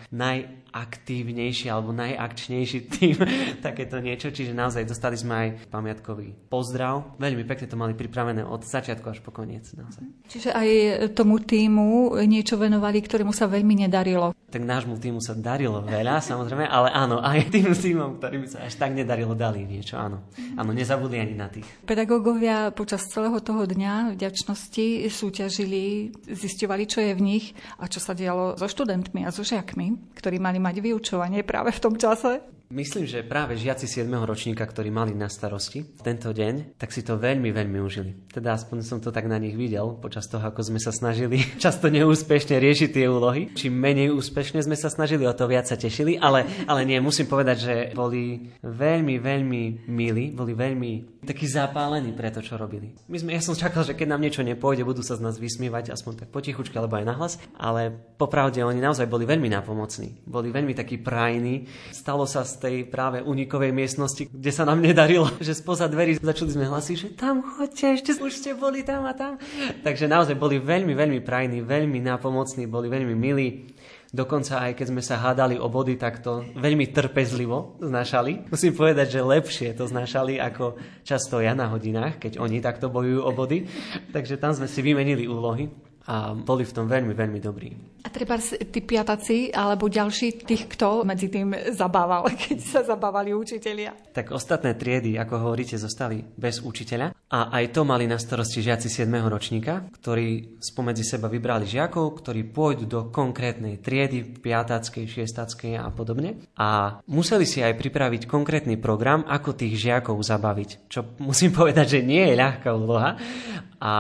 najaktívnejší alebo najakčnejší tým, takéto niečo, čiže naozaj dostali sme aj pamiatkový pozdrav. Veľmi pekne to mali pripravené od začiatku až po koniec. Naozaj. Čiže aj tomu týmu niečo venovali, ktorému sa veľmi nedarilo. Tak nášmu týmu sa darilo veľa, samozrejme, ale áno, aj tým týmom, ktorým sa až tak nedarilo, dali niečo, áno. Áno, nezabudli ani na tých. Pedagógovia počas celého toho dňa vďačnosti súťažili, zistovali, čo je v nich a čo sa dialo so študentmi a so žiakmi, ktorí mali mať vyučovanie práve v tom čase. Myslím, že práve žiaci 7. ročníka, ktorí mali na starosti tento deň, tak si to veľmi, veľmi užili. Teda aspoň som to tak na nich videl počas toho, ako sme sa snažili často neúspešne riešiť tie úlohy. Čím menej úspešne sme sa snažili, o to viac sa tešili, ale, ale nie, musím povedať, že boli veľmi, veľmi milí, boli veľmi takí zapálení pre to, čo robili. My sme, ja som čakal, že keď nám niečo nepôjde, budú sa z nás vysmievať, aspoň tak potichučky, alebo aj nahlas, ale popravde oni naozaj boli veľmi napomocní. Boli veľmi takí prajní. Stalo sa z tej práve unikovej miestnosti, kde sa nám nedarilo, že spoza dverí začali sme hlasiť, že tam chodte, ešte už ste boli tam a tam. Takže naozaj boli veľmi, veľmi prajní, veľmi napomocní, boli veľmi milí. Dokonca aj keď sme sa hádali o body, tak to veľmi trpezlivo znašali. Musím povedať, že lepšie to znašali ako často ja na hodinách, keď oni takto bojujú o body. Takže tam sme si vymenili úlohy a boli v tom veľmi, veľmi dobrí. A treba tí piataci alebo ďalší tých, kto medzi tým zabával, keď sa zabávali učitelia? Tak ostatné triedy, ako hovoríte, zostali bez učiteľa a aj to mali na starosti žiaci 7. ročníka, ktorí spomedzi seba vybrali žiakov, ktorí pôjdu do konkrétnej triedy, piatackej, šiestackej a podobne. A museli si aj pripraviť konkrétny program, ako tých žiakov zabaviť, čo musím povedať, že nie je ľahká úloha. A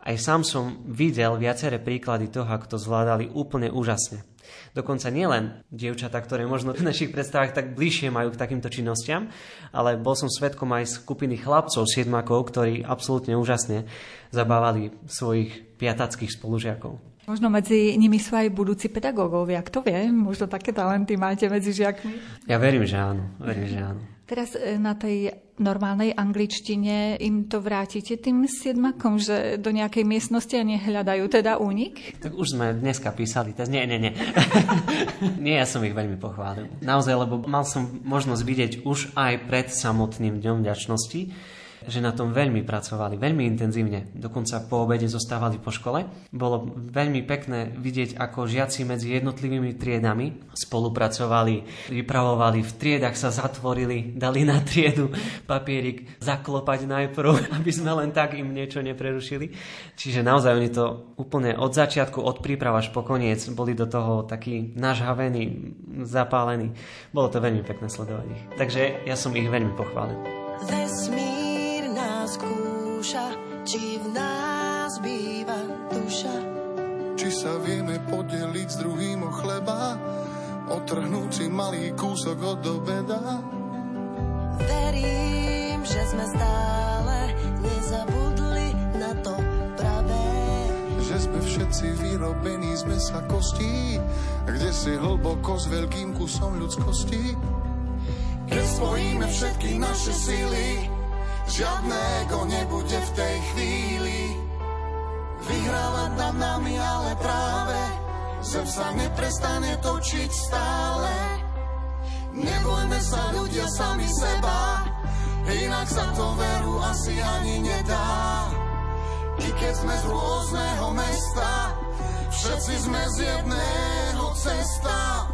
aj sám som videl viaceré príklady toho, ako to zvládali úplne úžasne. Dokonca nielen dievčatá, ktoré možno v našich predstavách tak bližšie majú k takýmto činnostiam, ale bol som svetkom aj skupiny chlapcov, siedmakov, ktorí absolútne úžasne zabávali svojich piatackých spolužiakov. Možno medzi nimi sú aj budúci pedagógovia. Kto vie? Možno také talenty máte medzi žiakmi? Ja verím, že áno. Verím, že áno. Teraz e, na tej normálnej angličtine im to vrátite tým siedmakom, že do nejakej miestnosti a nehľadajú teda únik? Tak už sme dneska písali test. Nie, nie, nie. nie, ja som ich veľmi pochválil. Naozaj, lebo mal som možnosť vidieť už aj pred samotným dňom vďačnosti, že na tom veľmi pracovali, veľmi intenzívne. Dokonca po obede zostávali po škole. Bolo veľmi pekné vidieť, ako žiaci medzi jednotlivými triedami spolupracovali, vypravovali, v triedach sa zatvorili, dali na triedu papierik zaklopať najprv, aby sme len tak im niečo neprerušili. Čiže naozaj oni to úplne od začiatku, od príprav až po koniec boli do toho takí nažhavení, zapálení. Bolo to veľmi pekné sledovať ich. Takže ja som ich veľmi pochválil. Vesmír skúša, či v nás býva duša. Či sa vieme podeliť s druhým o chleba, otrhnúť si malý kúsok od obeda. Verím, že sme stále nezabudli na to pravé. Že sme všetci vyrobení z mesa kostí, kde si hlboko s veľkým kusom ľudskosti. Keď spojíme všetky naše síly, Žiadného nebude v tej chvíli. Vyhrávať nad nami, ale práve Zem sa neprestane točiť stále. Nebojme sa ľudia sami seba Inak sa to veru asi ani nedá. I keď sme z rôzneho mesta Všetci sme z jedného cesta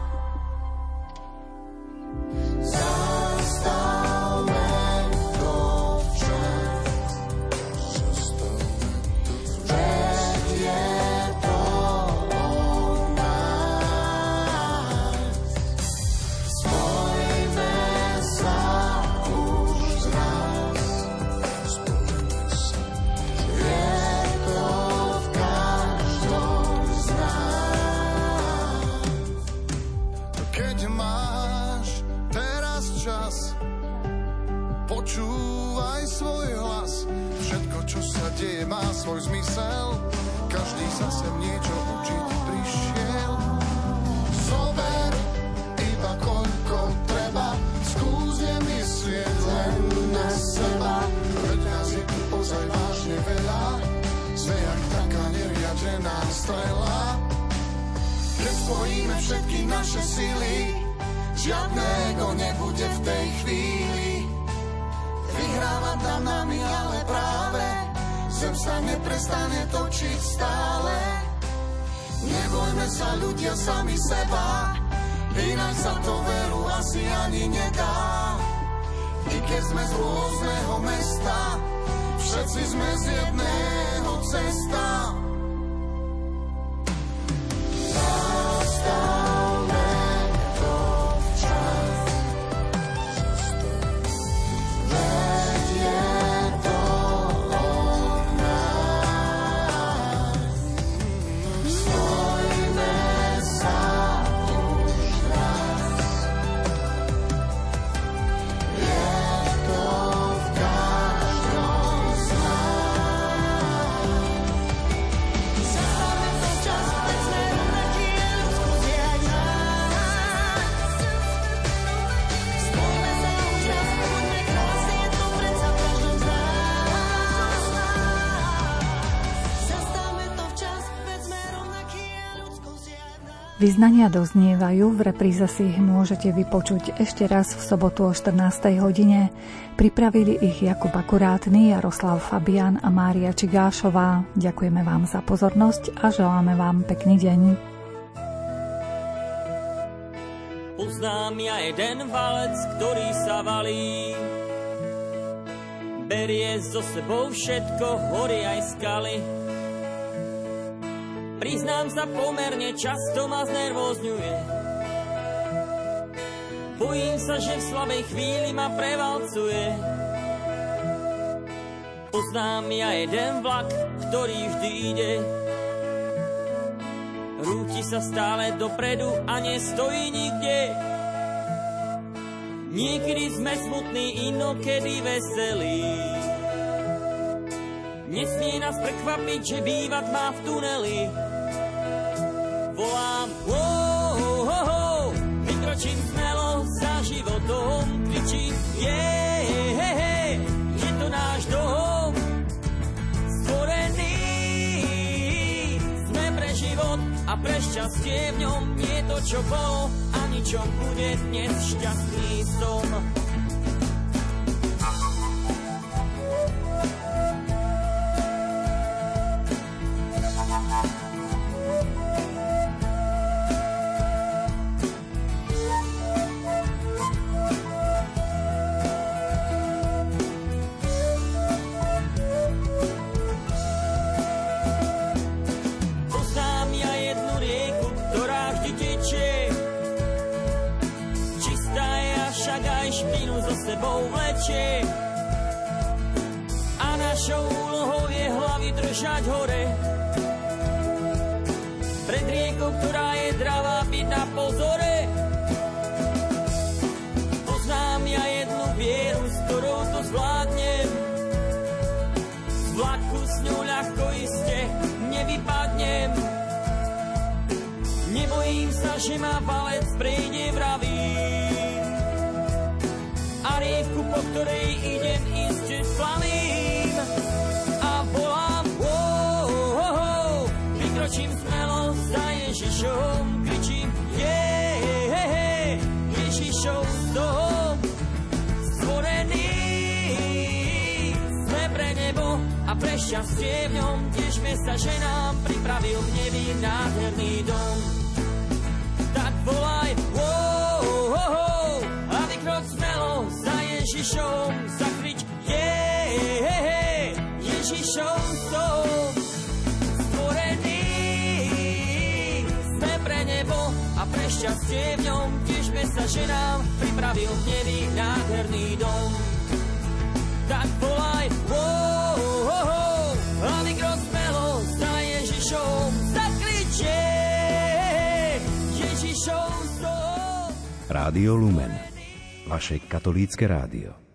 Vyznania doznievajú, v repríze si ich môžete vypočuť ešte raz v sobotu o 14. hodine. Pripravili ich Jakub Akurátny, Jaroslav Fabian a Mária Čigášová. Ďakujeme vám za pozornosť a želáme vám pekný deň. Poznám ja jeden valec, ktorý sa valí. Berie so sebou všetko, hory aj skaly Priznám sa pomerne často ma znervózňuje. Bojím sa, že v slabej chvíli ma prevalcuje. Poznám ja jeden vlak, ktorý vždy ide. Rúti sa stále dopredu a nestojí nikde. Niekedy sme smutní, inokedy veselí. Nesmie nás prekvapiť, že bývať má v tuneli volám oh, oh, oh, vykročím smelo za životom, kričím yeah, hey, hey, je to náš dom, stvorený sme pre život a pre šťastie v ňom. Nie to, čo bolo, ani čo bude dnes šťastný som. Šťastie v ňom, tešme sa, že pripravil v nebi nádherný dom. Tak volaj, oh, oh, oh, a vykroč smelo za Ježišom, zakrič, yeah, hey, hey, Ježišom som stvorený. Sme pre nebo a pre šťastie v ňom, tešme sa, že nám pripravil v nebi nádherný dom. Tak volaj, Rádio Lumen, vaše katolícke rádio.